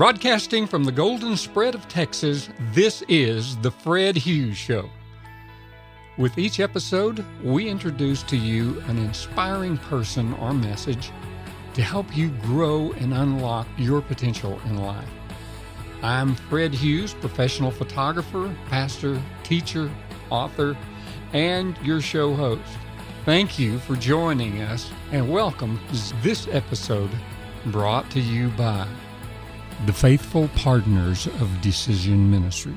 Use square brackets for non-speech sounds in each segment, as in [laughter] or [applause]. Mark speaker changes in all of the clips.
Speaker 1: Broadcasting from the Golden Spread of Texas, this is The Fred Hughes Show. With each episode, we introduce to you an inspiring person or message to help you grow and unlock your potential in life. I'm Fred Hughes, professional photographer, pastor, teacher, author, and your show host. Thank you for joining us and welcome to this episode brought to you by the Faithful Partners of Decision Ministry.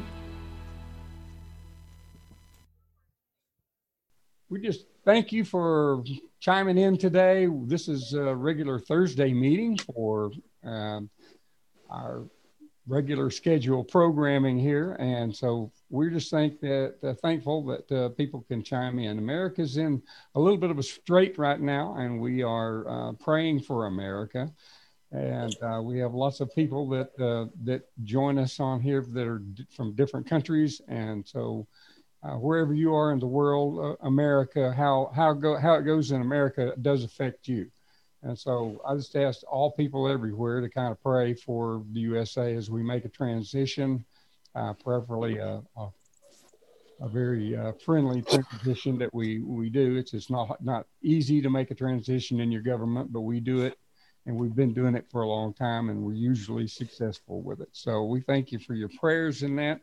Speaker 1: We just thank you for chiming in today. This is a regular Thursday meeting for um, our regular schedule programming here, and so we're just think that uh, thankful that uh, people can chime in. America's in a little bit of a strait right now, and we are uh, praying for America. And uh, we have lots of people that uh, that join us on here that are d- from different countries, and so uh, wherever you are in the world, uh, America, how how go how it goes in America does affect you. And so I just ask all people everywhere to kind of pray for the USA as we make a transition, uh, preferably a, a, a very uh, friendly transition that we we do. It's it's not not easy to make a transition in your government, but we do it. And we've been doing it for a long time, and we're usually successful with it. So we thank you for your prayers in that.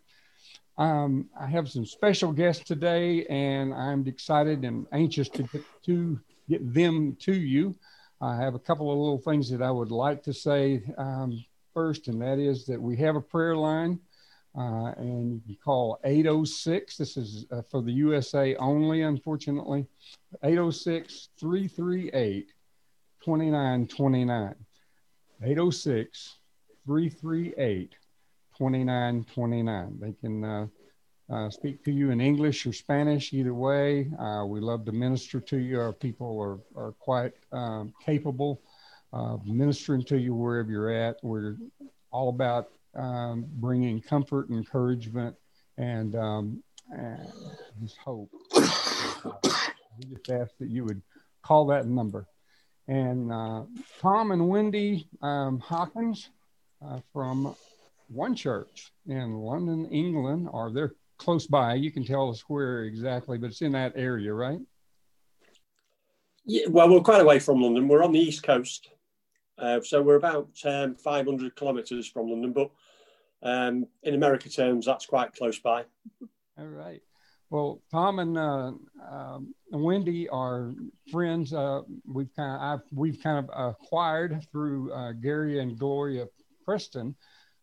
Speaker 1: Um, I have some special guests today, and I'm excited and anxious to get to get them to you. I have a couple of little things that I would like to say um, first, and that is that we have a prayer line, uh, and you can call 806. This is uh, for the USA only, unfortunately. 806 338 2929. 806 338 2929. They can uh, uh, speak to you in English or Spanish, either way. Uh, we love to minister to you. Our people are, are quite um, capable of ministering to you wherever you're at. We're all about um, bringing comfort, encouragement, and, um, and just hope. [coughs] we just ask that you would call that number. And uh, Tom and Wendy um, Hawkins uh, from one church in London, England, or they're close by. You can tell us where exactly, but it's in that area, right?
Speaker 2: Yeah, well, we're quite away from London. We're on the east coast, uh, so we're about um, 500 kilometres from London. But um, in America terms, that's quite close by.
Speaker 1: All right. Well, Tom and uh, um, Wendy are friends. Uh, we've kind of I've, we've kind of acquired through uh, Gary and Gloria Preston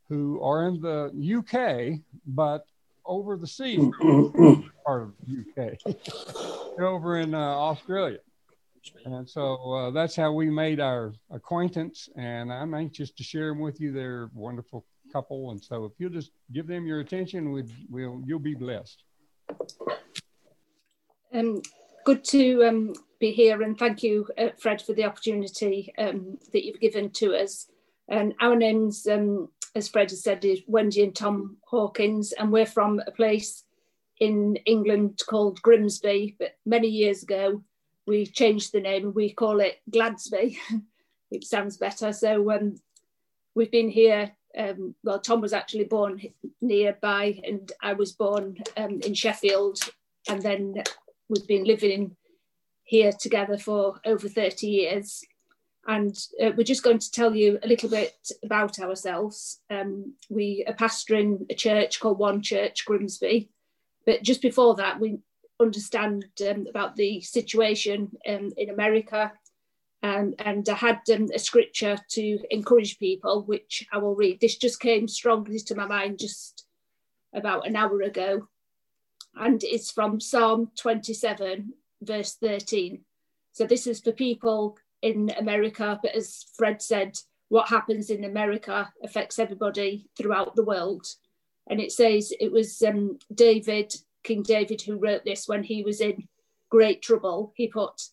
Speaker 1: who are in the UK, but over the sea, [clears throat] part of the UK, over in uh, Australia. And so uh, that's how we made our acquaintance. And I'm anxious to share them with you. They're a wonderful couple. And so if you'll just give them your attention, we'd, we'll, you'll be blessed.
Speaker 3: Um, good to um, be here. And thank you, uh, Fred, for the opportunity um, that you've given to us. And our name's um, as Fred has said, is Wendy and Tom Hawkins, and we're from a place in England called Grimsby. But many years ago, we changed the name and we call it Gladsby. [laughs] it sounds better. So um, we've been here. Um, well, Tom was actually born nearby, and I was born um, in Sheffield, and then we've been living here together for over 30 years. And uh, we're just going to tell you a little bit about ourselves. Um, we are pastoring a church called One Church Grimsby. But just before that, we understand um, about the situation um, in America Um, and I had um, a scripture to encourage people, which I will read. This just came strongly to my mind just about an hour ago. And it's from Psalm 27, verse 13. So this is for people in America, but as Fred said, what happens in America affects everybody throughout the world. And it says it was um, David, King David, who wrote this when he was in great trouble. He put,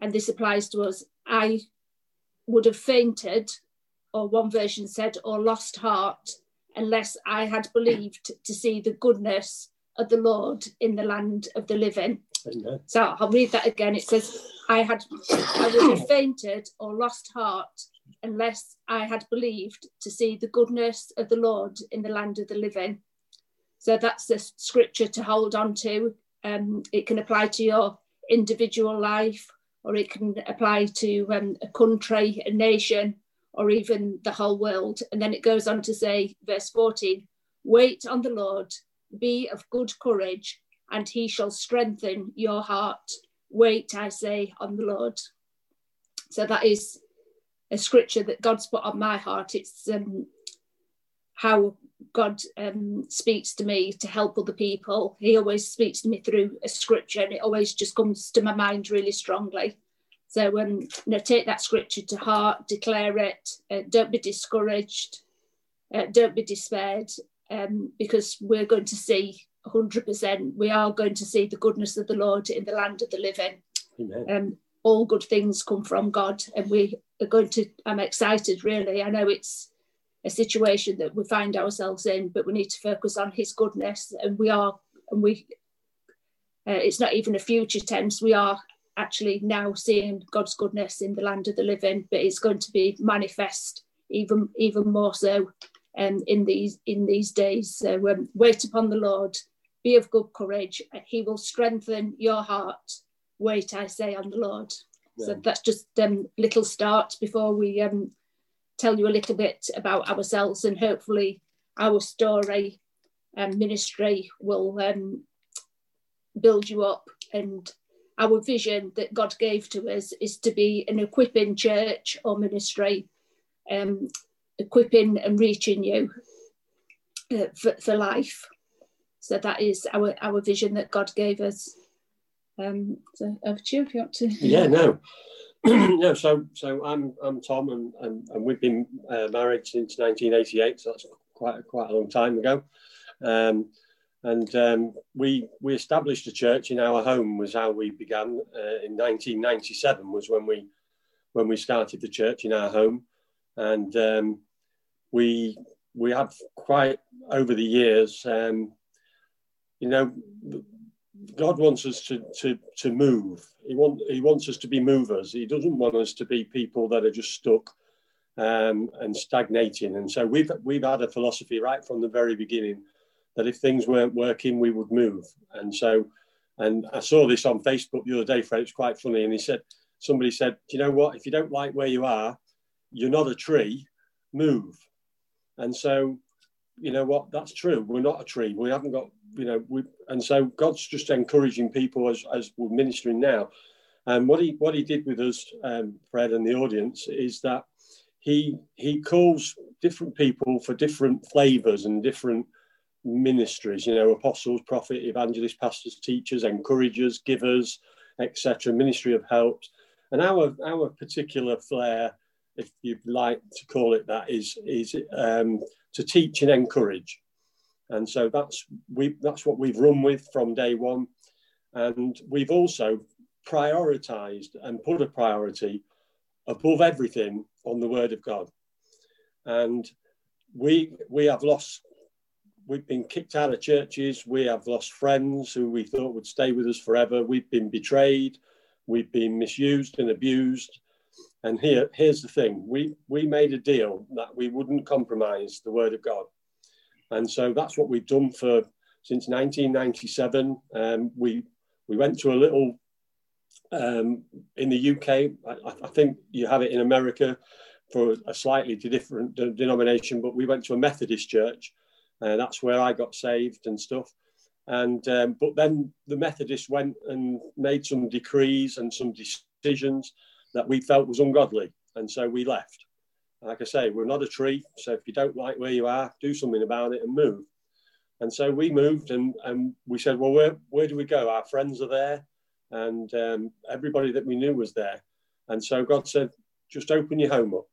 Speaker 3: and this applies to us, I would have fainted, or one version said, or lost heart, unless I had believed to see the goodness of the Lord in the land of the living. Amen. So I'll read that again. It says, I had I would have fainted or lost heart unless I had believed to see the goodness of the Lord in the land of the living. So that's the scripture to hold on to. Um, it can apply to your individual life, or it can apply to um, a country, a nation, or even the whole world. And then it goes on to say, verse 14, wait on the Lord, be of good courage, and he shall strengthen your heart. Wait, I say, on the Lord. So that is a scripture that God's put on my heart. It's um, how God um, speaks to me to help other people. He always speaks to me through a scripture, and it always just comes to my mind really strongly. So, um, you know, take that scripture to heart, declare it. Uh, don't be discouraged. Uh, don't be despaired, um, because we're going to see 100%. We are going to see the goodness of the Lord in the land of the living. Amen. Um, all good things come from God, and we are going to. I'm excited, really. I know it's a situation that we find ourselves in, but we need to focus on His goodness, and we are, and we. Uh, it's not even a future tense. We are actually now seeing God's goodness in the land of the living, but it's going to be manifest even even more so um, in these in these days. So um, wait upon the Lord, be of good courage. He will strengthen your heart. Wait, I say, on the Lord. Yeah. So that's just um, little start before we um, tell you a little bit about ourselves and hopefully our story and ministry will um, build you up and our vision that God gave to us is to be an equipping church or ministry, um, equipping and reaching you uh, for, for life. So that is our, our vision that God gave us. Um, so over to you if you want to.
Speaker 2: Yeah, no. [clears throat] no, so so I'm I'm Tom and and, and we've been uh, married since 1988, so that's quite quite a long time ago. Um, and um, we we established a church in our home was how we began uh, in 1997 was when we when we started the church in our home, and um, we we have quite over the years, um, you know, God wants us to, to, to move. He, want, he wants us to be movers. He doesn't want us to be people that are just stuck um, and stagnating. And so we've, we've had a philosophy right from the very beginning that if things weren't working, we would move. And so, and I saw this on Facebook the other day, Fred, it's quite funny. And he said, somebody said, do you know what? If you don't like where you are, you're not a tree, move. And so, you know what? That's true. We're not a tree. We haven't got you know, we, and so God's just encouraging people as, as we're ministering now. And what he what he did with us, um, Fred, and the audience is that he he calls different people for different flavors and different ministries. You know, apostles, prophet, evangelists, pastors, teachers, encouragers, givers, etc. Ministry of helps, and our our particular flair, if you'd like to call it that, is is um, to teach and encourage. And so that's we that's what we've run with from day one. And we've also prioritized and put a priority above everything on the word of God. And we we have lost we've been kicked out of churches, we have lost friends who we thought would stay with us forever, we've been betrayed, we've been misused and abused. And here, here's the thing we, we made a deal that we wouldn't compromise the word of God. And so that's what we've done for since 1997. Um, we we went to a little um, in the UK. I, I, think you have it in America for a slightly different denomination, but we went to a Methodist church. Uh, that's where I got saved and stuff. And um, but then the Methodists went and made some decrees and some decisions, that we felt was ungodly. And so we left. Like I say, we're not a tree. So if you don't like where you are, do something about it and move. And so we moved and, and we said, well, where, where do we go? Our friends are there and um, everybody that we knew was there. And so God said, just open your home up.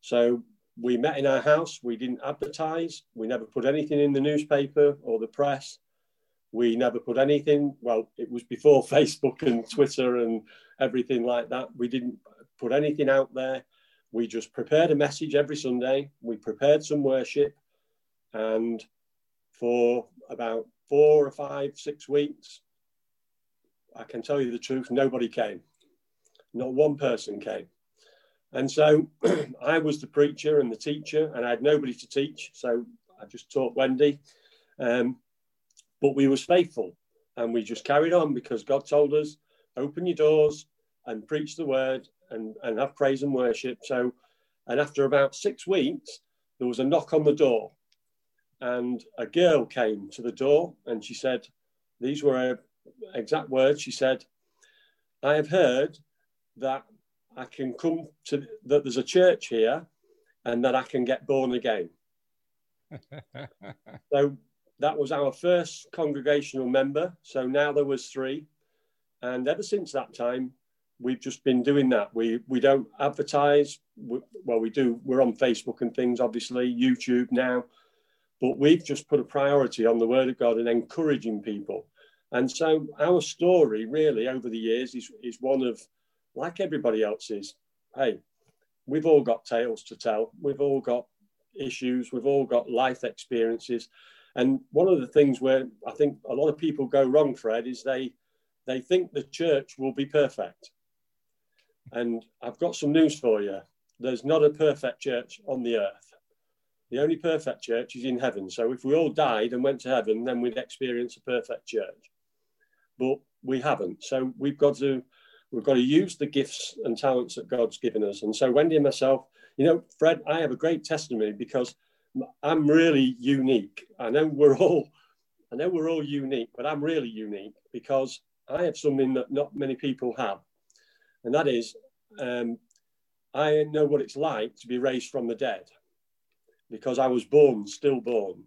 Speaker 2: So we met in our house. We didn't advertise. We never put anything in the newspaper or the press. We never put anything. Well, it was before [laughs] Facebook and Twitter and everything like that. We didn't put anything out there. We just prepared a message every Sunday. We prepared some worship. And for about four or five, six weeks, I can tell you the truth, nobody came. Not one person came. And so [clears throat] I was the preacher and the teacher, and I had nobody to teach. So I just taught Wendy. Um, but we was faithful and we just carried on because God told us, open your doors and preach the word and, and have praise and worship. So, and after about six weeks, there was a knock on the door and a girl came to the door and she said, these were her exact words. She said, I have heard that I can come to that there's a church here and that I can get born again. [laughs] so that was our first congregational member. So now there was three. And ever since that time, we've just been doing that. We we don't advertise. We, well, we do. We're on Facebook and things, obviously, YouTube now. But we've just put a priority on the Word of God and encouraging people. And so our story, really, over the years, is, is one of like everybody else's, hey, we've all got tales to tell. We've all got issues. We've all got life experiences. And one of the things where I think a lot of people go wrong, Fred, is they they think the church will be perfect. And I've got some news for you. There's not a perfect church on the earth. The only perfect church is in heaven. So if we all died and went to heaven, then we'd experience a perfect church. But we haven't. So we've got to We've got to use the gifts and talents that God's given us. And so, Wendy and myself, you know, Fred, I have a great testimony because I'm really unique. I know we're all, I know we're all unique, but I'm really unique because I have something that not many people have, and that is, um, I know what it's like to be raised from the dead, because I was born, stillborn,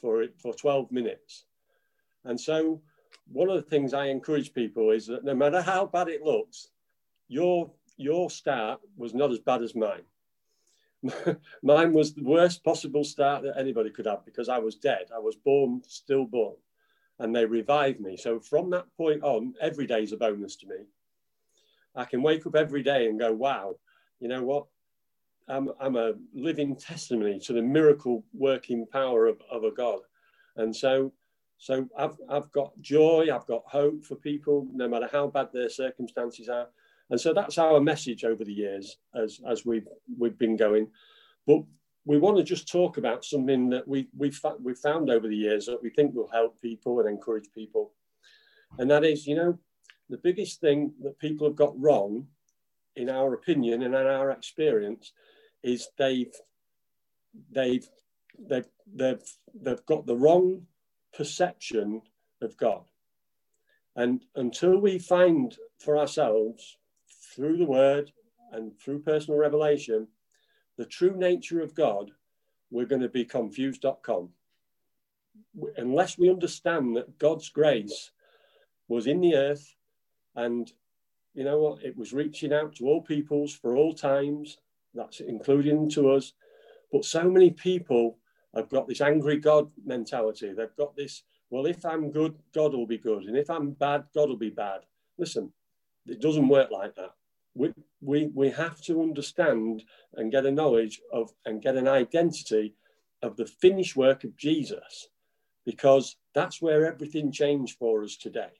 Speaker 2: for it for 12 minutes, and so one of the things I encourage people is that no matter how bad it looks, your your start was not as bad as mine. [laughs] mine was the worst possible start that anybody could have because I was dead. I was born, stillborn, and they revived me. So from that point on, every day is a bonus to me. I can wake up every day and go, wow, you know what? I'm, I'm a living testimony to the miracle working power of, of a God. And so so I've, I've got joy, I've got hope for people, no matter how bad their circumstances are. And so that's our message over the years as, as we've, we've been going. But we want to just talk about something that we, we've, we've found over the years that we think will help people and encourage people. And that is, you know, the biggest thing that people have got wrong, in our opinion and in our experience, is they've, they've, they've, they've, they've got the wrong perception of God. And until we find for ourselves, through the word and through personal revelation, the true nature of God, we're going to be confused.com. Unless we understand that God's grace was in the earth and you know what, it was reaching out to all peoples for all times, that's including to us. But so many people have got this angry God mentality. They've got this, well, if I'm good, God will be good. And if I'm bad, God will be bad. Listen, it doesn't work like that. We, we, we have to understand and get a knowledge of and get an identity of the finished work of Jesus because that's where everything changed for us today.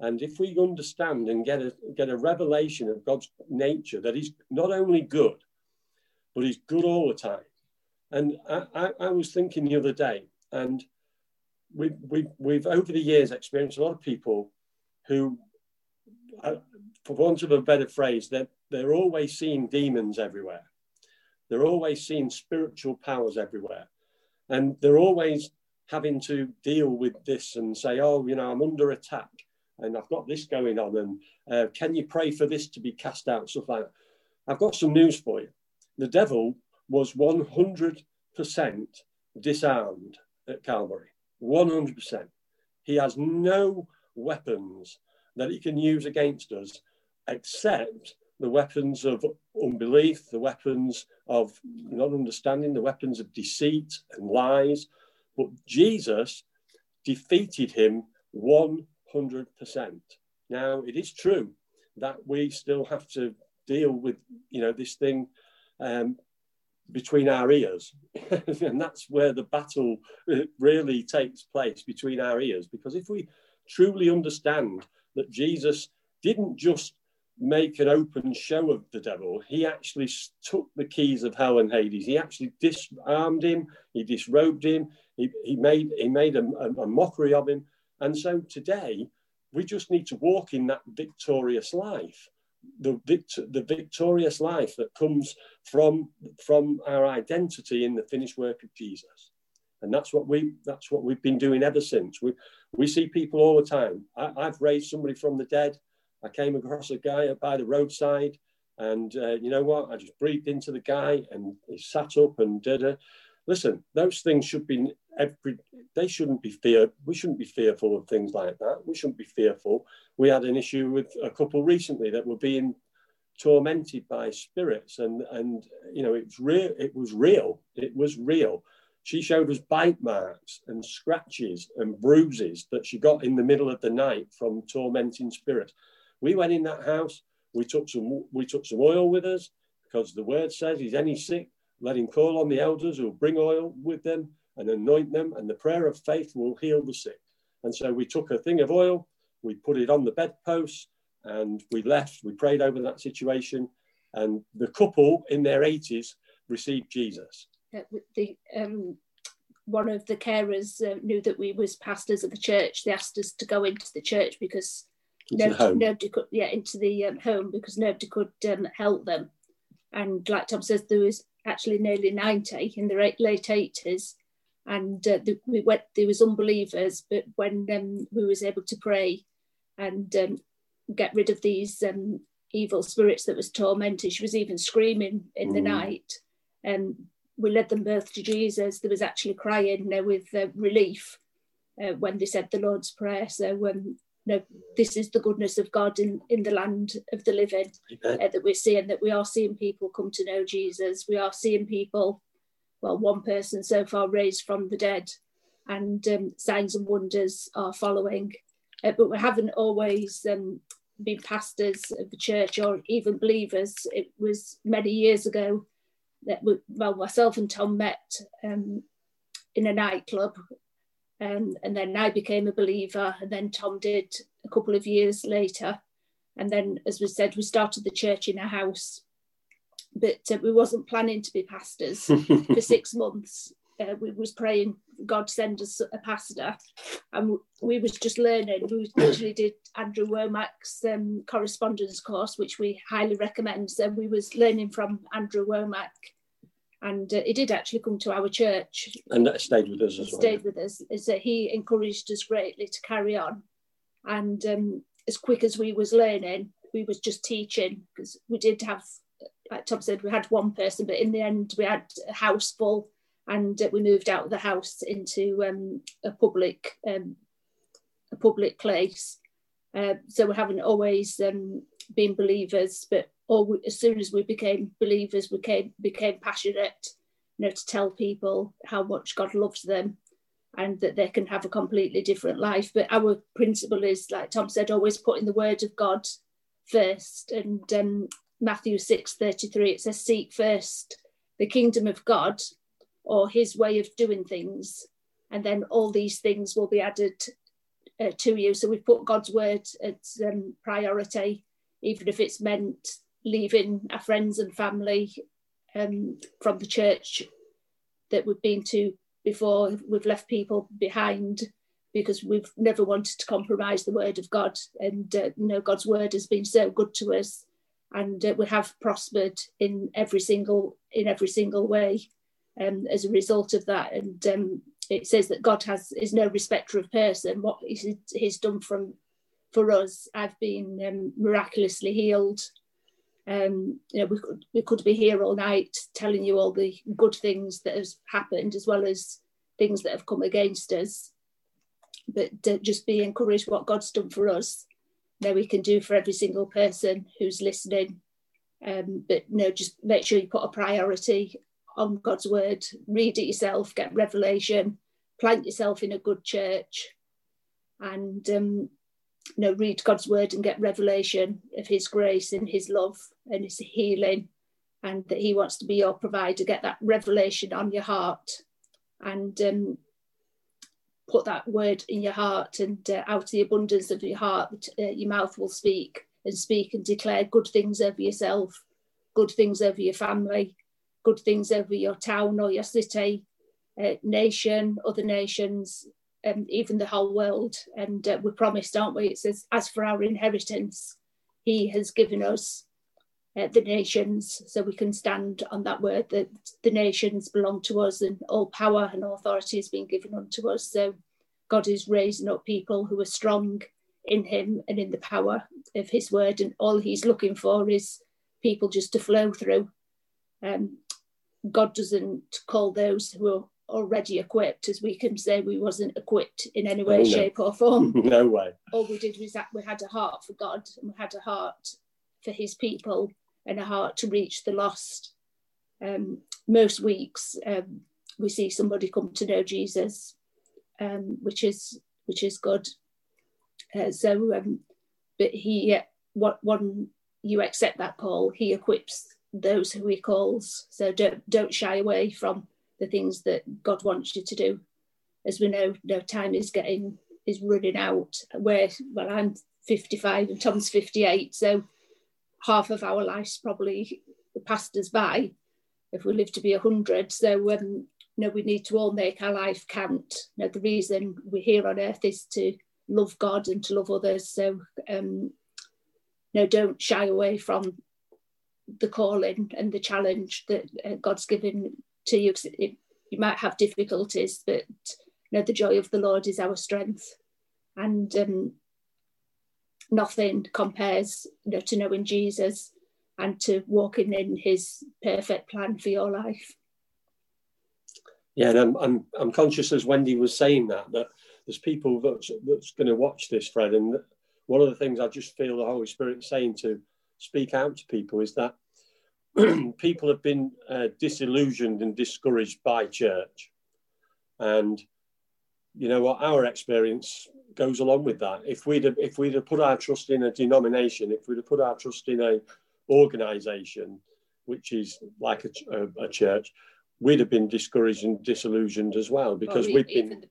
Speaker 2: And if we understand and get a, get a revelation of God's nature that He's not only good, but He's good all the time, and I, I, I was thinking the other day, and we, we, we've over the years experienced a lot of people who, for want of a better phrase, they're, they're always seeing demons everywhere. They're always seeing spiritual powers everywhere. And they're always having to deal with this and say, oh, you know, I'm under attack. and I've got this going on, and uh, can you pray for this to be cast out? Stuff like that. I've got some news for you. The devil was 100% disarmed at Calvary. 100%. He has no weapons that he can use against us except the weapons of unbelief, the weapons of not understanding, the weapons of deceit and lies. But Jesus defeated him 100%. Now, it is true that we still have to deal with, you know, this thing um, between our ears. [laughs] and that's where the battle uh, really takes place between our ears. Because if we truly understand that Jesus didn't just make an open show of the devil, he actually took the keys of hell and Hades. He actually disarmed him, he disrobed him, he, he made, he made a, a, mockery of him. And so today, we just need to walk in that victorious life the, the victorious life that comes from, from our identity in the finished work of Jesus. And that's what we that's what we've been doing ever since. We we see people all the time. I, have raised somebody from the dead. I came across a guy by the roadside, and uh, you know what? I just breathed into the guy, and he sat up and did it. Listen, those things should be every. They shouldn't be fear. We shouldn't be fearful of things like that. We shouldn't be fearful. We had an issue with a couple recently that were being tormented by spirits, and and you know it was real. It was real. It was real. She showed us bite marks and scratches and bruises that she got in the middle of the night from tormenting spirits. We went in that house. We took some. We took some oil with us because the word says, "Is any sick? Let him call on the elders who will bring oil with them and anoint them, and the prayer of faith will heal the sick." And so we took a thing of oil, we put it on the bedpost, and we left. We prayed over that situation, and the couple in their 80s received Jesus.
Speaker 3: The um, one of the carers uh, knew that we was pastors of the church. They asked us to go into the church because nobody, nobody, could, yeah, into the um, home because nobody could um, help them. And like Tom says, there was actually nearly 90 in the late 80s. And uh, the, we went, there was unbelievers, but when um, we was able to pray and um, get rid of these um, evil spirits that was tormenting, she was even screaming in mm. the night. And we led them both to Jesus. There was actually crying uh, with uh, relief uh, when they said the Lord's Prayer. So um, no, this is the goodness of God in, in the land of the living uh, that we're seeing, that we are seeing people come to know Jesus. We are seeing people, well, one person so far raised from the dead, and um, signs and wonders are following. Uh, but we haven't always um, been pastors of the church or even believers. It was many years ago that we, well, myself and Tom met um, in a nightclub um, and then I became a believer, and then Tom did a couple of years later. And then, as we said, we started the church in a house, but uh, we wasn't planning to be pastors [laughs] for six months. Uh, we was praying God send us a pastor, and we was just learning. We actually did Andrew Wommack's um, correspondence course, which we highly recommend. So we was learning from Andrew Womack and uh, he did actually come to our church
Speaker 2: and stayed with us as
Speaker 3: well. Stayed with us. Is that he encouraged us greatly to carry on, and um, as quick as we was learning, we was just teaching because we did have, like Tom said, we had one person, but in the end we had a house full, and uh, we moved out of the house into um, a public um, a public place. Uh, so we haven't always um, been believers, but we, as soon as we became believers, we became, became passionate, you know, to tell people how much God loves them and that they can have a completely different life. But our principle is, like Tom said, always putting the word of God first. And um, Matthew 6 33, it says, Seek first the kingdom of God or his way of doing things, and then all these things will be added uh, to you. So we put God's word at um, priority, even if it's meant leaving our friends and family um, from the church that we've been to before. We've left people behind because we've never wanted to compromise the word of God. And uh, you know, God's word has been so good to us, and uh, we have prospered in every single in every single way um, as a result of that. And um, it says that God has is no respecter of person. What he's, he's done from for us, I've been um, miraculously healed. Um, you know, we could we could be here all night telling you all the good things that has happened, as well as things that have come against us. But just be encouraged what God's done for us. Now we can do for every single person who's listening. Um, but no, just make sure you put a priority on God's word. Read it yourself, get revelation, plant yourself in a good church, and um, you know, read God's word and get revelation of His grace and His love and His healing, and that He wants to be your provider. Get that revelation on your heart, and um, put that word in your heart, and uh, out of the abundance of your heart, uh, your mouth will speak and speak and declare good things over yourself, good things over your family, good things over your town or your city, uh, nation, other nations, um, even the whole world. And uh, we promised, aren't we? It says, as for our inheritance, He has given us uh, the nations, so we can stand on that word that the nations belong to us, and all power and authority has been given unto us. So God is raising up people who are strong in Him and in the power of His word, and all He's looking for is people just to flow through. Um, God doesn't call those who are already equipped, as we can say we wasn't equipped in any way, oh, no. shape, or form. [laughs]
Speaker 2: no way.
Speaker 3: All we did was that we had a heart for God and we had a heart for His people and a heart to reach the lost. Um, most weeks um, we see somebody come to know Jesus, um, which is which is good. Uh, so, um, but he, uh, what when you accept that call, he equips those who he calls. So don't don't shy away from the things that God wants you to do. As we know, no time is getting is running out. Where well, I'm 55 and Tom's 58, so half of our lives probably passed us by. If we live to be 100, so um, know, we need to all make our life count. You know, the reason we're here on earth is to love God and to love others. So, um, no, don't shy away from the calling and the challenge that uh, God's given to you. You might have difficulties, but you know the joy of the Lord is our strength, and um, nothing compares you know, to knowing Jesus and to walking in His perfect plan for your life.
Speaker 2: Yeah, and I'm, I'm, I'm conscious as Wendy was saying that that there's people that's, that's going to watch this, Fred, and one of the things I just feel the Holy Spirit saying to speak out to people is that [clears throat] people have been uh, disillusioned and discouraged by church. And you know what our experience goes along with that. If we'd have, if we'd have put our trust in a denomination, if we'd have put our trust in a organization, which is like a, a, a church, we'd have been discouraged and disillusioned as well because we've been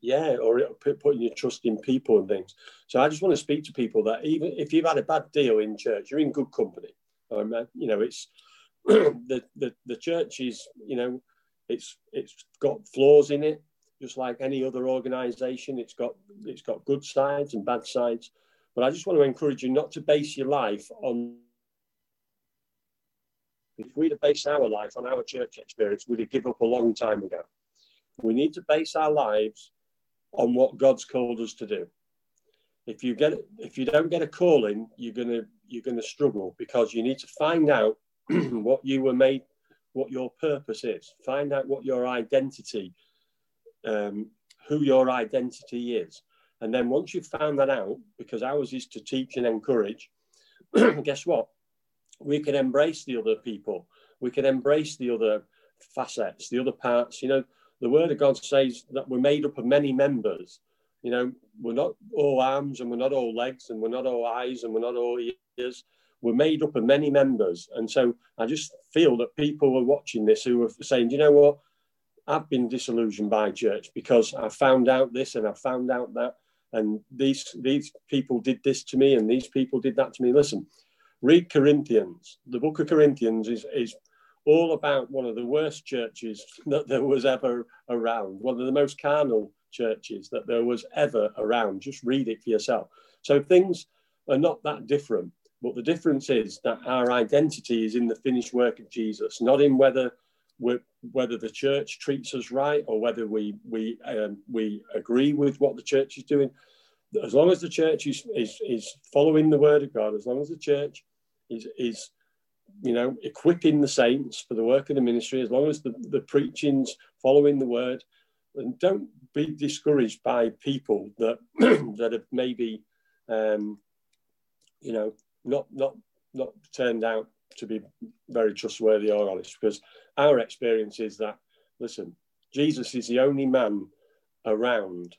Speaker 2: yeah or putting your trust in people and things. So i just want to speak to people that even if you've had a bad deal in church you're in good company. Um, you know it's [clears throat] the, the the church is you know it's it's got flaws in it just like any other organization. It's got it's got good sides and bad sides. But i just want to encourage you not to base your life on if we'd have based our life on our church experience, we'd have given up a long time ago. We need to base our lives on what God's called us to do. If you get if you don't get a calling, you're gonna you're gonna struggle because you need to find out [clears throat] what you were made, what your purpose is. Find out what your identity, um, who your identity is, and then once you've found that out, because ours is to teach and encourage. [clears throat] guess what? We can embrace the other people. We can embrace the other facets, the other parts. You know, the Word of God says that we're made up of many members. You know, we're not all arms and we're not all legs and we're not all eyes and we're not all ears. We're made up of many members. And so I just feel that people are watching this who are saying, you know what? I've been disillusioned by church because I found out this and I found out that. And these these people did this to me and these people did that to me. Listen, read Corinthians. The book of Corinthians is, is all about one of the worst churches that there was ever around, one of the most carnal churches that there was ever around. Just read it for yourself. So things are not that different, but the difference is that our identity is in the finished work of Jesus, not in whether whether the church treats us right or whether we we um, we agree with what the church is doing. As long as the church is, is, is following the word of God, as long as the church is, is you know, equipping the saints for the work of the ministry, as long as the, the preaching's following the word, and don't be discouraged by people that [clears throat] that have maybe, um, you know, not not not turned out to be very trustworthy or honest. Because our experience is that, listen, Jesus is the only man around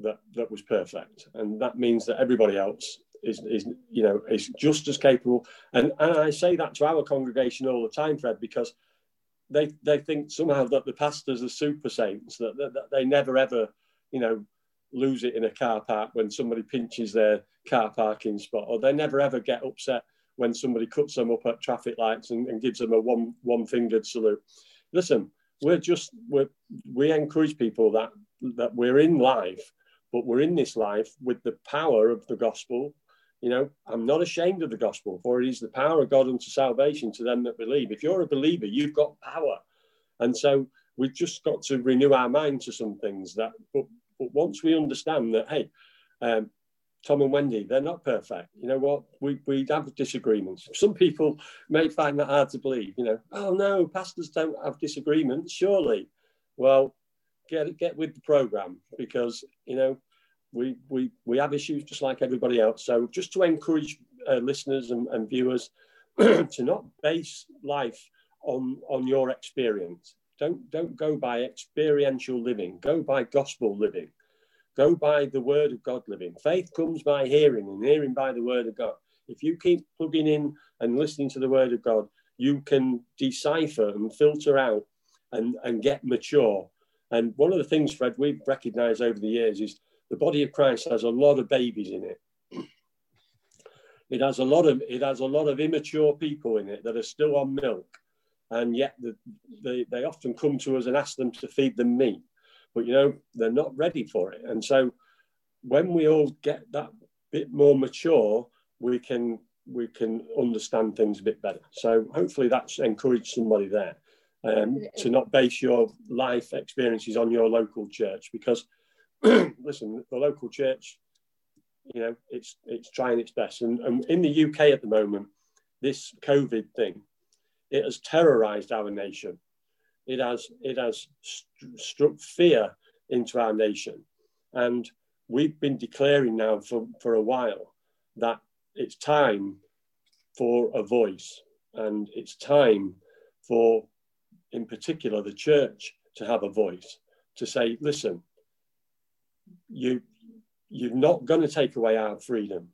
Speaker 2: that that was perfect, and that means that everybody else is, is you know is just as capable. And, and I say that to our congregation all the time, Fred, because they they think somehow that the pastors are super saints, that, that, that they never ever, you know, lose it in a car park when somebody pinches their car parking spot, or they never ever get upset when somebody cuts them up at traffic lights and, and gives them a one one fingered salute. Listen, we're just we we encourage people that that we're in life, but we're in this life with the power of the gospel you know, I'm not ashamed of the gospel, for it is the power of God unto salvation to them that believe. If you're a believer, you've got power. And so we've just got to renew our mind to some things that, but, but once we understand that, hey, um, Tom and Wendy, they're not perfect. You know what? We, we have disagreements. Some people may find that hard to believe. You know, oh no, pastors don't have disagreements, surely. Well, get get with the program because you know we, we, we have issues just like everybody else. So just to encourage uh, listeners and, and viewers [clears throat] to not base life on, on your experience. Don't, don't go by experiential living. Go by gospel living. Go by the word of God living. Faith comes by hearing and hearing by the word of God. If you keep plugging in and listening to the word of God, you can decipher and filter out and, and get mature. And one of the things, Fred, we've recognized over the years is the body of Christ has a lot of babies in it. [clears throat] It has a lot of it has a lot of immature people in it that are still on milk, and yet the, they they often come to us and ask them to feed them meat, but you know they're not ready for it. And so when we all get that bit more mature, we can we can understand things a bit better. So hopefully that's encouraged somebody there um, to not base your life experiences on your local church because [clears throat] listen, the local church, you know, it's it's trying its best. And, and in the UK at the moment, this COVID thing, it has terrorized our nation. It has it has st- struck fear into our nation, and we've been declaring now for, for a while that it's time for a voice, and it's time for, in particular, the church to have a voice to say, listen, you you're not going to take away our freedom.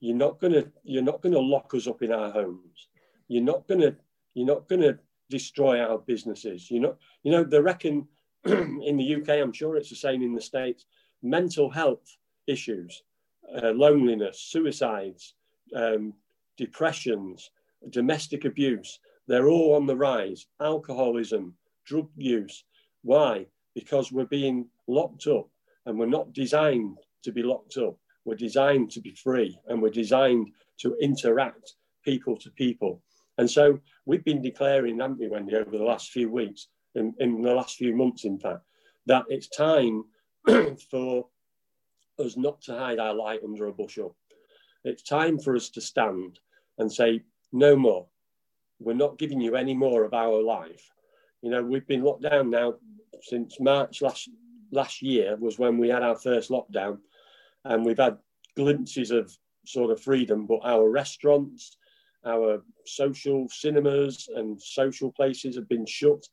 Speaker 2: You're not going to you're not going to lock us up in our homes. You're not going to you're not going to destroy our businesses. You know you know they reckon [clears throat] in the UK. I'm sure it's the same in the states. Mental health issues, uh, loneliness, suicides, um, depressions, domestic abuse. They're all on the rise. Alcoholism, drug use. Why? Because we're being locked up and we're not designed to be locked up. We're designed to be free and we're designed to interact people to people. And so we've been declaring, haven't we, Wendy, over the last few weeks, in, in the last few months, in fact, that it's time [clears throat] for us not to hide our light under a bushel. It's time for us to stand and say, no more. We're not giving you any more of our life. You know, we've been locked down now since March last last year was when we had our first lockdown, and we've had glimpses of sort of freedom, but our restaurants, our social cinemas, and social places have been shut.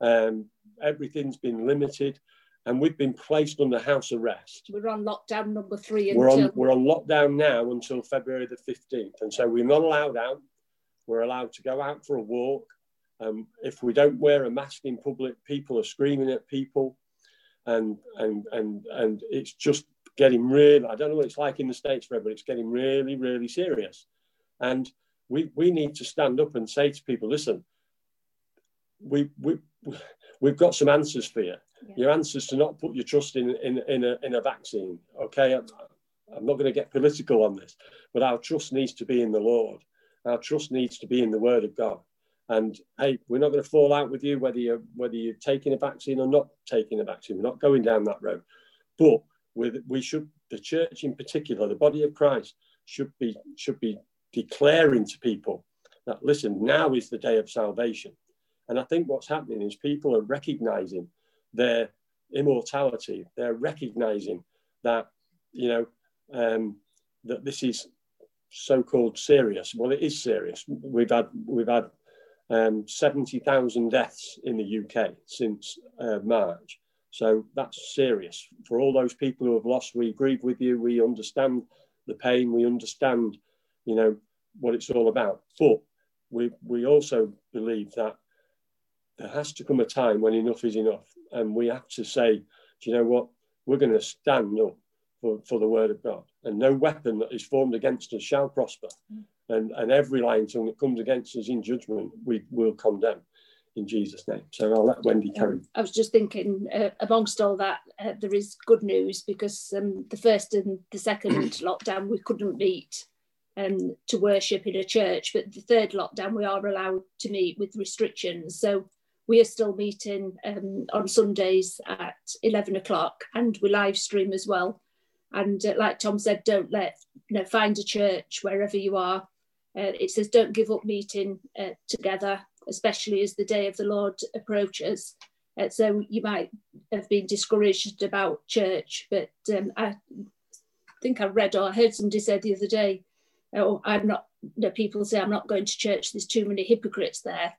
Speaker 2: Um, everything's been limited, and we've been placed under house arrest.
Speaker 3: We're on lockdown number three.
Speaker 2: We're on we're on lockdown now until February the fifteenth, and so we're not allowed out. We're allowed to go out for a walk. Um, if we don't wear a mask in public, people are screaming at people and and and and it's just getting really I don't know what it's like in the States, Fred, but it's getting really, really serious. And we we need to stand up and say to people, listen, we we we've got some answers for you. Yeah. Your answers to not put your trust in in in a, in a vaccine. Okay, I'm, I'm not going to get political on this, but our trust needs to be in the Lord. Our trust needs to be in the Word of God. And hey, we're not going to fall out with you whether you're whether you're taking a vaccine or not taking a vaccine. We're not going down that road. But with, we should the church in particular, the body of Christ, should be should be declaring to people that listen, now is the day of salvation. And I think what's happening is people are recognizing their immortality. They're recognizing that, you know, um, that this is so-called serious. Well, it is serious. We've had we've had um, 70,000 deaths in the UK since uh, March. So that's serious. For all those people who have lost, we grieve with you. We understand the pain. We understand, you know, what it's all about. But we, we also believe that there has to come a time when enough is enough. And we have to say, do you know what? We're going to stand up for, for the word of God. And no weapon that is formed against us shall prosper. Mm. And, and every lying tongue that comes against us in judgment, we will condemn in Jesus' name. So I'll let Wendy carry.
Speaker 3: I was just thinking, uh, amongst all that, uh, there is good news because um, the first and the second [clears throat] lockdown we couldn't meet um, to worship in a church, but the third lockdown we are allowed to meet with restrictions. So we are still meeting um, on Sundays at 11 o'clock and we live stream as well. And uh, like Tom said, don't let, you know, find a church wherever you are. Uh, it says, don't give up meeting uh, together, especially as the day of the Lord approaches. Uh, so you might have been discouraged about church, but um, I think I read or I heard somebody say the other day, oh, I'm not, you know, people say, I'm not going to church, there's too many hypocrites there.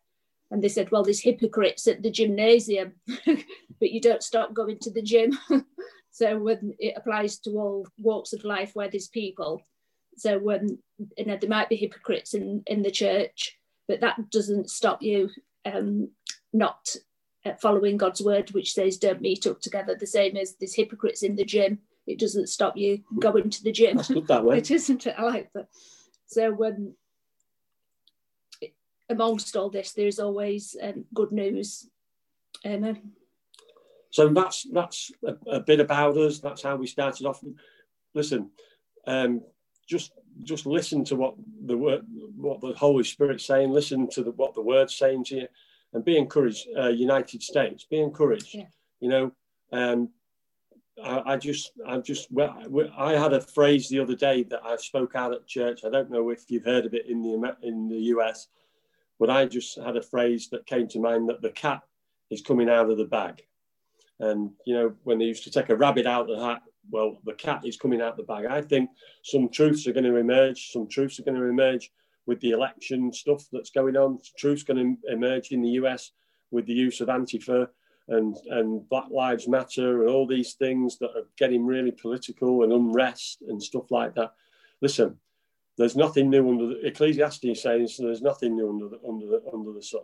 Speaker 3: And they said, well, there's hypocrites at the gymnasium, [laughs] but you don't stop going to the gym. [laughs] so when it applies to all walks of life where there's people. So when you know there might be hypocrites in, in the church, but that doesn't stop you um, not uh, following God's word, which says don't meet up together. The same as there's hypocrites in the gym. It doesn't stop you going to the gym.
Speaker 2: That's good that way. [laughs]
Speaker 3: it isn't it? I like that. So when amongst all this, there's always um, good news. Um,
Speaker 2: so that's that's a, a, bit about us. That's how we started off. Listen, um, just just listen to what the word, what the Holy Spirit's saying. Listen to the, what the Word's saying to you, and be encouraged. Uh, United States, be encouraged. Yeah. You know, um, I, I, just, I just, I had a phrase the other day that I spoke out at church. I don't know if you've heard of it in the in the US but I just had a phrase that came to mind that the cat is coming out of the bag. And, you know, when they used to take a rabbit out of the hat, well, the cat is coming out the bag. I think some truths are going to emerge. Some truths are going to emerge with the election stuff that's going on. Truths going to emerge in the US with the use of Antifa and, and Black Lives Matter and all these things that are getting really political and unrest and stuff like that. Listen, there's nothing new under the Ecclesiastes says there's nothing new under the under the under the sun,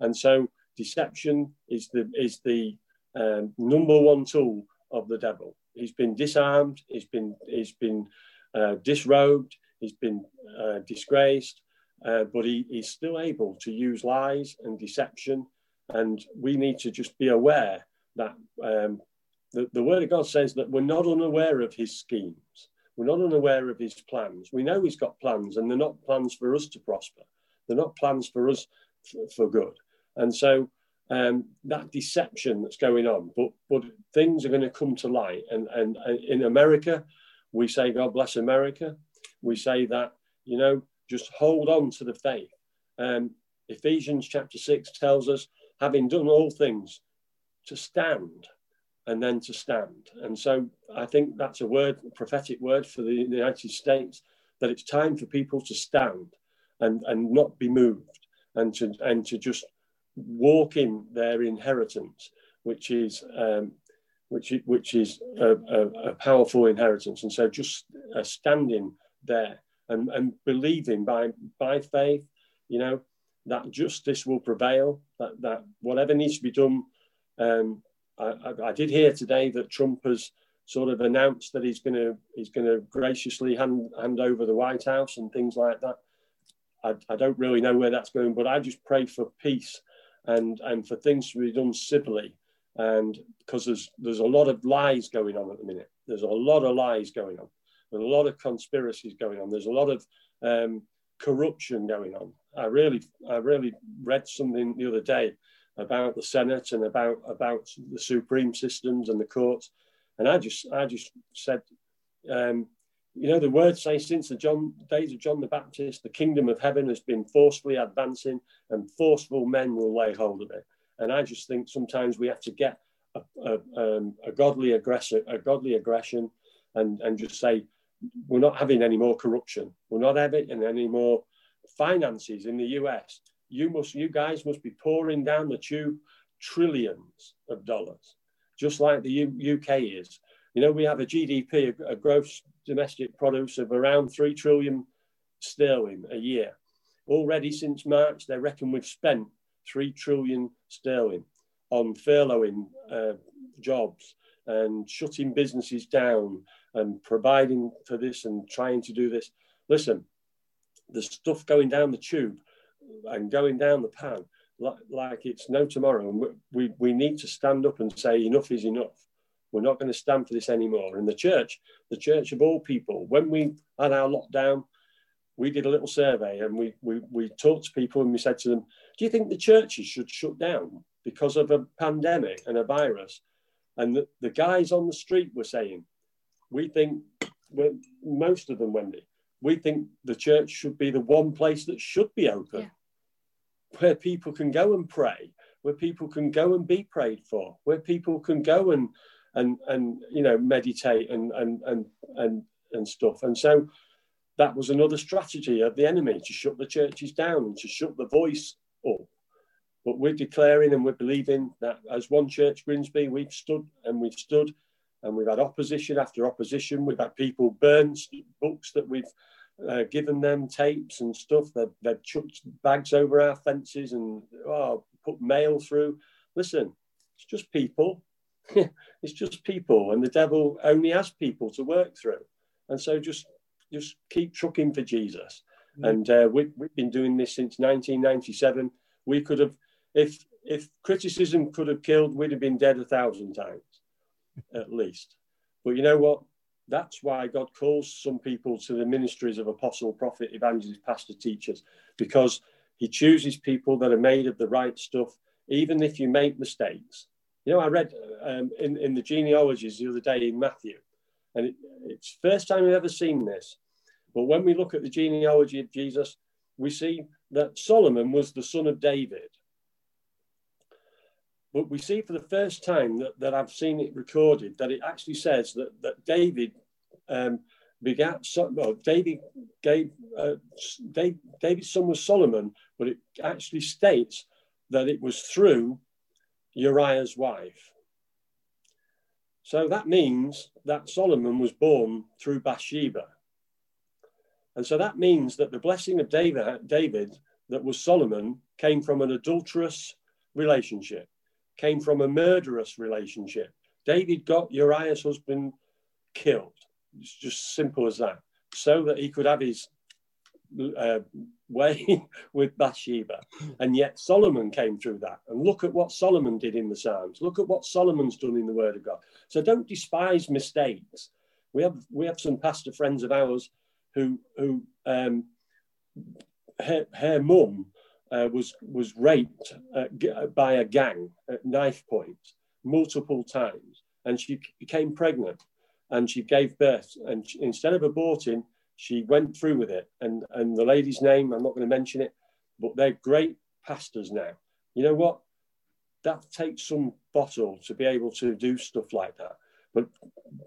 Speaker 2: and so deception is the is the um, number one tool of the devil. He's been disarmed. He's been he's been uh, disrobed. He's been uh, disgraced, uh, but he, he's still able to use lies and deception. And we need to just be aware that um, the, the Word of God says that we're not unaware of his schemes. We're not unaware of his plans. We know he's got plans, and they're not plans for us to prosper. They're not plans for us for, for good. And so um, that deception that's going on, but but things are going to come to light. And, and, in America, we say, God bless America. We say that, you know, just hold on to the faith. Um, Ephesians chapter 6 tells us, having done all things, to stand and then to stand. And so I think that's a word, a prophetic word for the United States, that it's time for people to stand and, and not be moved and to, and to just walk in their inheritance, which is, um, which, which is a, a, a, powerful inheritance. And so just uh, standing there and, and believing by, by faith, you know, that justice will prevail, that, that whatever needs to be done um, I, I, did hear today that Trump has sort of announced that he's going to he's going to graciously hand hand over the White House and things like that. I, I don't really know where that's going, but I just pray for peace and and for things to be done civilly. And because there's there's a lot of lies going on at the minute. There's a lot of lies going on. There's a lot of conspiracies going on. There's a lot of um, corruption going on. I really I really read something the other day about the Senate and about about the supreme systems and the courts. And I just I just said, Um, you know, the word says since the John, days of John the Baptist, the kingdom of heaven has been forcefully advancing and forceful men will lay hold of it. And I just think sometimes we have to get a, a, um, a godly aggressor, a godly aggression and, and just say, we're not having any more corruption. We're not having any more finances in the US. You must, you guys must be pouring down the tube trillions of dollars, just like the U- UK is. You know, we have a GDP, a, gross domestic produce of around 3 trillion sterling a year. Already since March, they reckon we've spent 3 trillion sterling on furloughing uh, jobs and shutting businesses down and providing for this and trying to do this. Listen, the stuff going down the tube and going down the pan like, like it's no tomorrow. And we, we need to stand up and say, enough is enough. We're not going to stand for this anymore. And the church, the church of all people, when we had our lockdown, we did a little survey and we, we, we talked to people and we said to them, Do you think the churches should shut down because of a pandemic and a virus? And the, the guys on the street were saying, We think, well, most of them, Wendy, we think the church should be the one place that should be open, yeah. where people can go and pray, where people can go and be prayed for, where people can go and and and you know meditate and and and and and stuff. And so that was another strategy of the enemy to shut the churches down and to shut the voice up. But we're declaring and we're believing that as one church, Grimsby, we've stood and we've stood and we've had opposition after opposition. We've had people burn books that we've uh, given them, tapes and stuff. They've, they've chucked bags over our fences and oh, put mail through. Listen, it's just people. [laughs] it's just people, and the devil only has people to work through. And so just just keep trucking for Jesus. Mm-hmm. And uh, we, we've been doing this since 1997. We could have, if if criticism could have killed, we'd have been dead a thousand times, [laughs] at least. But you know what? That's why God calls some people to the ministries of apostle, prophet, evangelist, pastor, teachers, because He chooses people that are made of the right stuff, even if you make mistakes. You know, I read um, in, in the genealogies the other day in Matthew, and it, it's first time I've ever seen this. But when we look at the genealogy of Jesus, we see that Solomon was the son of David. But we see for the first time that, that I've seen it recorded that it actually says that, that David um, begat, well, David gave, uh, David, David's son was Solomon, but it actually states that it was through Uriah's wife. So that means that Solomon was born through Bathsheba. And so that means that the blessing of David, David that was Solomon came from an adulterous relationship, came from a murderous relationship. David got Uriah's husband killed. It's just simple as that, so that he could have his uh, way [laughs] with Bathsheba. And yet Solomon came through that. And look at what Solomon did in the Psalms. Look at what Solomon's done in the Word of God. So don't despise mistakes. We have we have some pastor friends of ours who who um, her, her mum uh, was was raped uh, by a gang at knife point multiple times, and she became pregnant, and she gave birth. And she, instead of aborting, she went through with it. And, and the lady's name, I'm not going to mention it, but they're great pastors now. You know what? That takes some bottle to be able to do stuff like that. But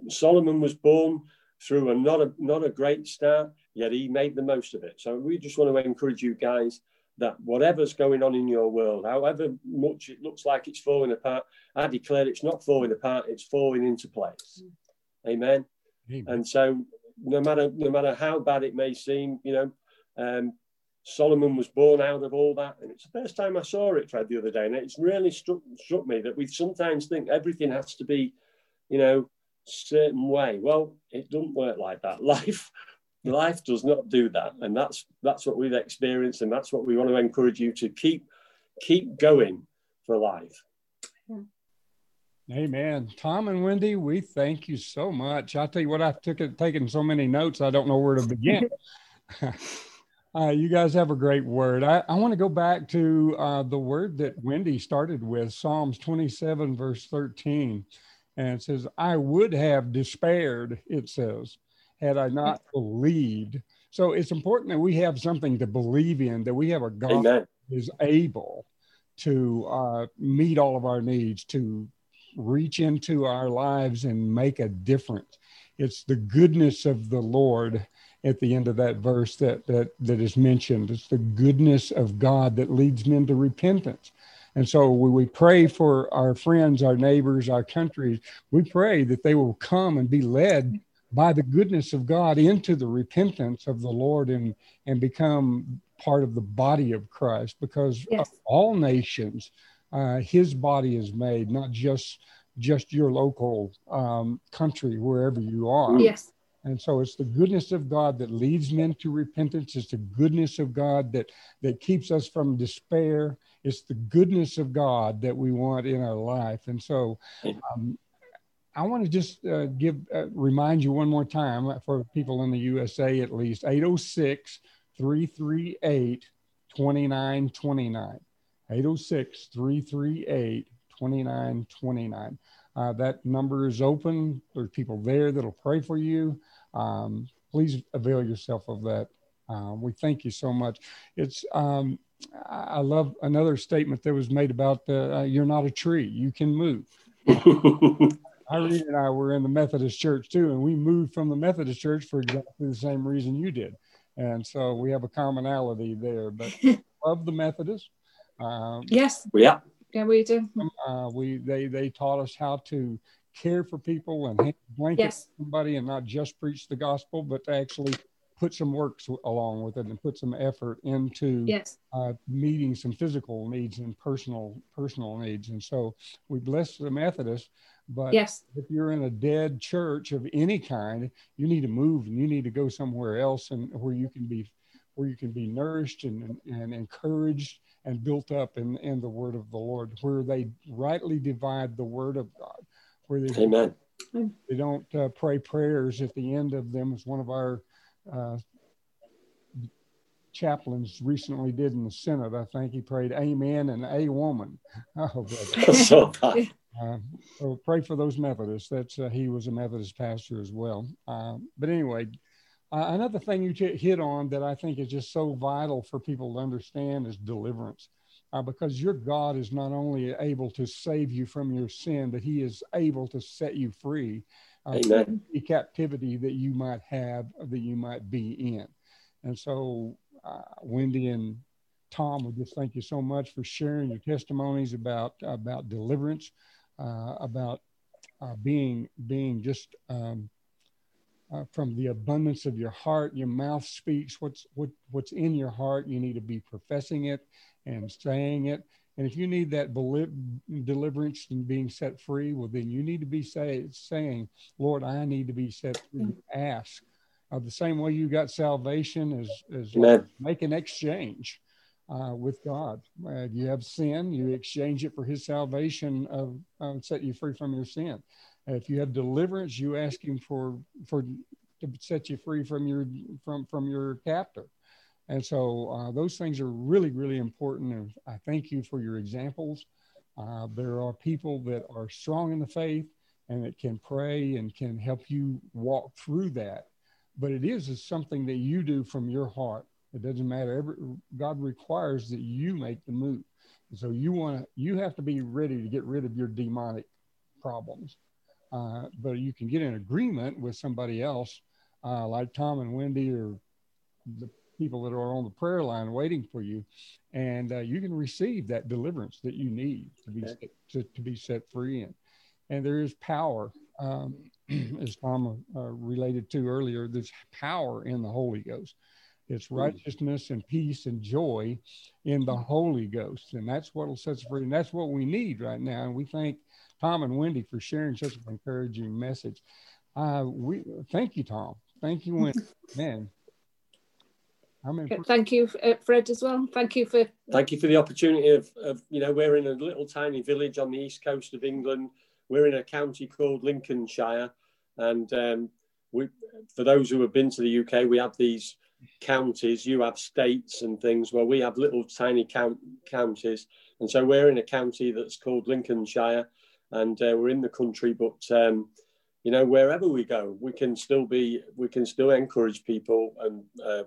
Speaker 2: Solomon was born through a not a not a great start, yet he made the most of it. So we just want to encourage you guys that whatever's going on in your world, however much it looks like it's falling apart, I declare it's not falling apart, it's falling into place. Mm. Amen. Amen. And so no matter no matter how bad it may seem, you know, um, Solomon was born out of all that, and it's the first time I saw it, Fred, the other day, and it's really struck struck me that we sometimes think everything has to be, you know, certain way. Well, it doesn't work like that. [laughs] Life life does not do that, and that's that's what we've experienced, and that's what we want to encourage you to keep keep going for life.
Speaker 1: Amen. Tom and Wendy, we thank you so much. I tell you what, I took it, taken so many notes, I don't know where to begin. [laughs] [laughs] uh, you guys have a great word. I, I want to go back to uh, the word that Wendy started with, Psalms 27, verse 13. And it says, I would have despaired, it says, had I not [laughs] believed. So it's important that we have something to believe in, that we have a God Amen. that is able to uh, meet all of our needs, to reach into our lives and make a difference. It's the goodness of the Lord at the end of that verse that that that is mentioned. It's the goodness of God that leads men to repentance. And so when we pray for our friends, our neighbors, our countries, we pray that they will come and be led by the goodness of God into the repentance of the Lord and, and become part of the body of Christ because yes. all nations, uh, his body is made, not just just your local um, country, wherever you are.
Speaker 3: Yes.
Speaker 1: And so it's the goodness of God that leads men to repentance. It's the goodness of God that, that keeps us from despair. It's the goodness of God that we want in our life. And so um, I want to just uh, give uh, remind you one more time for people in the USA at least 806 338 2929. 806 338 2929. Uh, that number is open. There's people there that'll pray for you. Um, please avail yourself of that. Uh, we thank you so much. It's um, I love another statement that was made about uh, you're not a tree, you can move. [laughs] Irene and I were in the Methodist church too, and we moved from the Methodist church for exactly the same reason you did. And so we have a commonality there. But [laughs] love the Methodists.
Speaker 3: Um, yes.
Speaker 2: Yeah.
Speaker 3: Yeah, we do.
Speaker 1: Uh, we they they taught us how to care for people and hand blanket yes. somebody and not just preach the gospel, but to actually put some works along with it and put some effort into
Speaker 3: yes.
Speaker 1: uh, meeting some physical needs and personal personal needs. And so we bless the Methodists. But
Speaker 3: yes.
Speaker 1: if you're in a dead church of any kind, you need to move and you need to go somewhere else and where you can be where you can be nourished and, and encouraged and built up in, in the word of the Lord, where they rightly divide the word of God, where they,
Speaker 2: Amen.
Speaker 1: they don't uh, pray prayers at the end of them, as one of our uh, chaplains recently did in the Senate. I think he prayed Amen and A woman. [laughs] Oh, [laughs] so, uh, so pray for those Methodists. That's uh, he was a Methodist pastor as well. Uh, but anyway, uh, another thing you hit on that I think is just so vital for people to understand is deliverance. Uh, because your God is not only able to save you from your sin, but He is able to set you free uh, from the captivity that you might have, that you might be in. And so, uh, Wendy and Tom, we just thank you so much for sharing your testimonies about about deliverance, uh, about uh, being being just um, uh, from the abundance of your heart your mouth speaks what's what what's in your heart you need to be professing it and saying it. And if you need that deliverance and being set free well then you need to be say, saying lord i need to be set free. Ask. Uh, the same way you got salvation is, is like make an exchange uh, with God. Uh, you have sin, you exchange it for His salvation of uh, set you free from your sin. If you have deliverance, you ask him for for to set you free from your from from your captor. And so uh, those things are really really important. And I thank you for your examples. Uh, there are people that are strong in the faith and that can pray and can help you walk through that. But it is, is something that you do from your heart. It doesn't matter. Every, God requires that you make the move. So you want to, you have to be ready to get rid of your demonic problems. Uh, but you can get an agreement with somebody else, uh, like Tom and Wendy or the people that are on the prayer line waiting for you, and uh, you can receive that deliverance that you need to be set, to, to, be set free in. And there is power, um, [clears throat] as Tom uh, related to earlier. There's power in the Holy Ghost. It's hmm. righteousness and peace and joy in the Holy Ghost, and that's what will set us free. And that's what we need right now. And we thank Tom and Wendy for sharing such an encouraging message. Uh, we thank you, Tom. Thank you, Wendy. [laughs] Man.
Speaker 3: Thank you, uh, Fred, as well. Thank you for.
Speaker 2: Thank you for the opportunity of, of, you know, we're in a little tiny village on the east coast of England. We're in a county called Lincolnshire, and um, we, for those who have been to the UK, we have these counties. You have states and things. Well, we have little tiny count, counties, and so we're in a county that's called Lincolnshire, and uh, we're in the country, but um, you know, wherever we go, we can still be, we can still encourage people, and uh,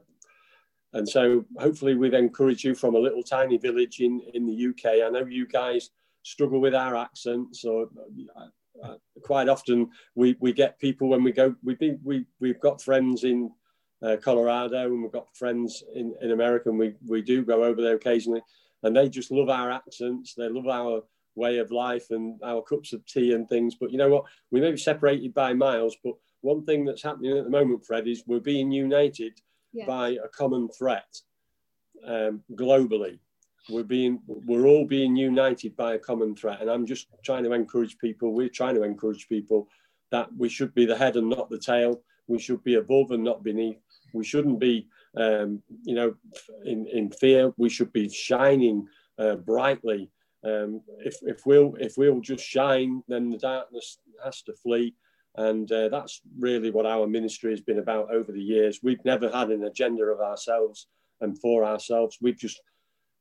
Speaker 2: and so hopefully we've encouraged you from a little tiny village in in the UK. I know you guys struggle with our accents, or uh, uh, quite often we we get people when we go. We've been we we've got friends in uh, Colorado and we've got friends in in America, and we we do go over there occasionally, and they just love our accents. They love our way of life and our cups of tea and things. But you know what? We may be separated by miles, but one thing that's happening at the moment, Fred, is we're being united yeah. by a common threat um, globally. We're being, we're all being united by a common threat, and I'm just trying to encourage people. We're trying to encourage people that we should be the head and not the tail. We should be above and not beneath. We shouldn't be, um, you know, in, in fear. We should be shining uh, brightly um, if, if we'll if we'll just shine, then the darkness has to flee, and uh, that's really what our ministry has been about over the years. We've never had an agenda of ourselves and for ourselves. We just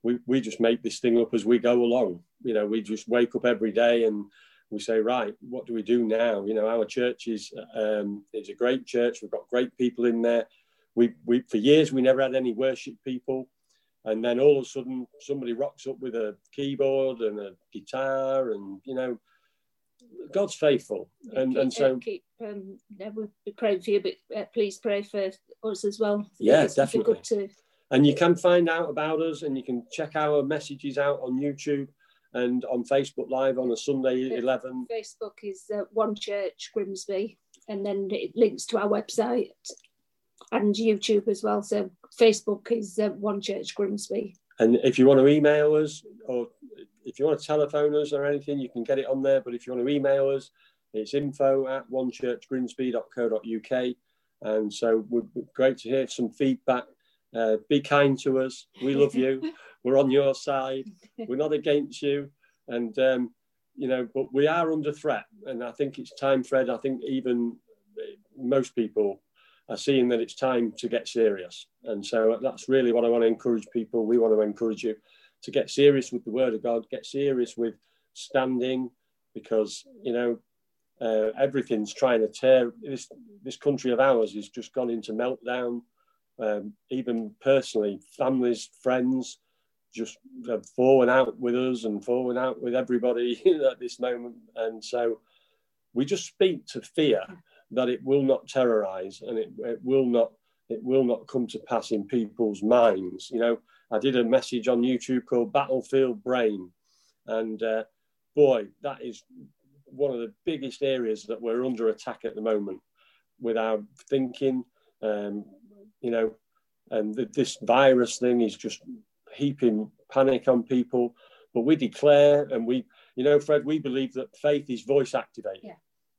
Speaker 2: we, we just make this thing up as we go along. You know, we just wake up every day and we say, right, what do we do now? You know, our church is um, is a great church. We've got great people in there. We, we for years we never had any worship people and then all of a sudden somebody rocks up with a keyboard and a guitar and you know god's faithful. And
Speaker 3: keep,
Speaker 2: and so
Speaker 3: keep um we'll be praying for you but uh, please pray for us as well.
Speaker 2: Yeah it's definitely good to and you can find out about us and you can check our messages out on youtube and on facebook live on a sunday 11
Speaker 3: facebook is uh, one church grimsby and then it links to our website and YouTube as well. So Facebook is uh, One Church Grimsby.
Speaker 2: And if you want to email us or if you want to telephone us or anything, you can get it on there. But if you want to email us, it's info at onechurchgrimsby.co.uk. And so would be great to hear some feedback. Uh, be kind to us. We love you. [laughs] We're on your side. We're not against you. And, um, you know, but we are under threat. And I think it's time, Fred. I think even most people are seeing that it's time to get serious. And so that's really what I want to encourage people. We want to encourage you to get serious with the Word of God, get serious with standing, because you know uh, everything's trying to tear this this country of ours has just gone into meltdown. Um, even personally, families, friends, just have fallen out with us and fallen out with everybody [laughs] at this moment. And so we just speak to fear that it will not terrorize and it, it will not it will not come to pass in people's minds. You know, I did a message on YouTube called Battlefield Brain, and uh, boy, that is one of the biggest areas that we're under attack at the moment with our thinking. Um, you know, and th- this virus thing is just heaping panic on people. But we declare, and we, you know, Fred, we believe that faith is voice activated. Yeah.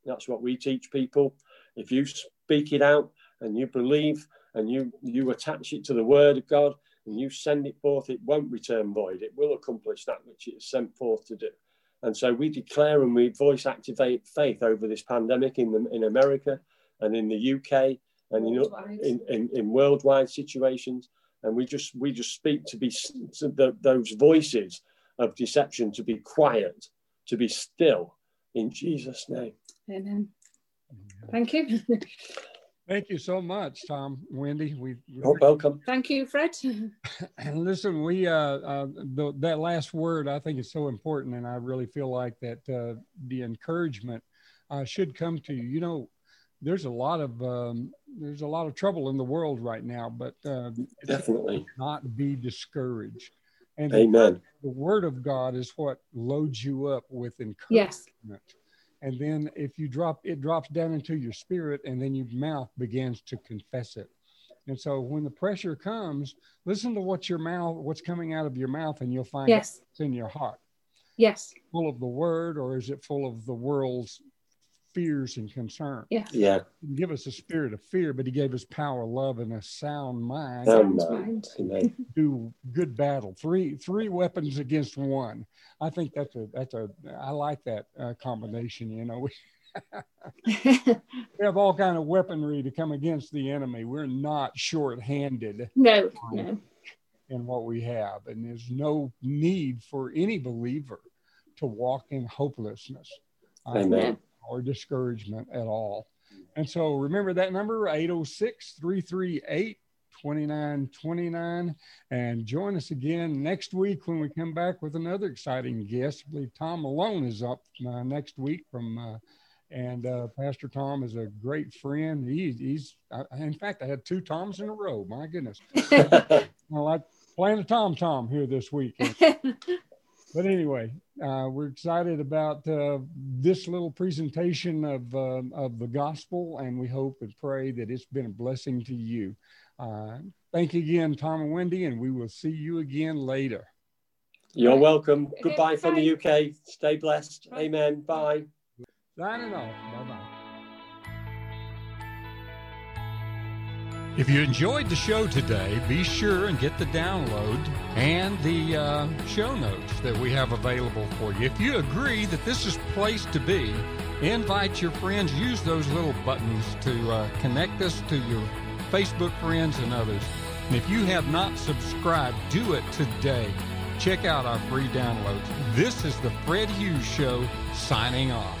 Speaker 2: That's what we teach people. If you speak it out and you believe and you you attach it to the word of God and you send it forth, it won't return void. It will accomplish that which it is sent forth to do. And so we declare and we voice activate faith over this pandemic in the, in America and in the UK and in, in, in, in worldwide situations. And we just we just speak to be to the, those voices of deception to be quiet, to be still in Jesus' name.
Speaker 3: Amen. Thank you. [laughs]
Speaker 1: Thank you so much, Tom, Wendy. We
Speaker 2: oh, welcome.
Speaker 3: Thank you, Fred. [laughs]
Speaker 1: and listen, we uh, uh the, that last word I think is so important, and I really feel like that uh, the encouragement uh, should come to you. You know, there's a lot of um, there's a lot of trouble in the world right now, but uh,
Speaker 2: definitely
Speaker 1: not be discouraged.
Speaker 2: And Amen.
Speaker 1: The, the word of God is what loads you up with encouragement.
Speaker 3: Yes
Speaker 1: and then if you drop it drops down into your spirit and then your mouth begins to confess it. And so when the pressure comes listen to what your mouth what's coming out of your mouth and you'll find
Speaker 3: yes.
Speaker 1: it's in your heart.
Speaker 3: Yes.
Speaker 1: Full of the word or is it full of the world's fears and concerns.
Speaker 3: Yeah.
Speaker 2: Yeah.
Speaker 1: He give us a spirit of fear, but he gave us power, love, and a sound mind.
Speaker 2: Sound mind.
Speaker 1: Do good battle. Three three weapons against one. I think that's a that's a I like that uh, combination. You know, [laughs] we [laughs] have all kind of weaponry to come against the enemy. We're not short-handed.
Speaker 3: No, no.
Speaker 1: In what we have, and there's no need for any believer to walk in hopelessness.
Speaker 2: Amen
Speaker 1: or discouragement at all. And so remember that number 806 338 2929 and join us again next week when we come back with another exciting guest. I believe Tom Malone is up uh, next week from uh, and uh, Pastor Tom is a great friend. He, he's, uh, in fact, I had two Toms in a row. My goodness. [laughs] well, I playing the Tom Tom here this week. [laughs] but anyway, uh, we're excited about uh, this little presentation of, uh, of the gospel, and we hope and pray that it's been a blessing to you. Uh, thank you again, Tom and Wendy, and we will see you again later.
Speaker 2: You're welcome. Goodbye from the UK. Stay blessed. Amen. Bye.
Speaker 1: Signing off. Bye bye.
Speaker 4: If you enjoyed the show today, be sure and get the download and the uh, show notes that we have available for you. If you agree that this is place to be, invite your friends. Use those little buttons to uh, connect us to your Facebook friends and others. And if you have not subscribed, do it today. Check out our free downloads. This is the Fred Hughes Show signing off.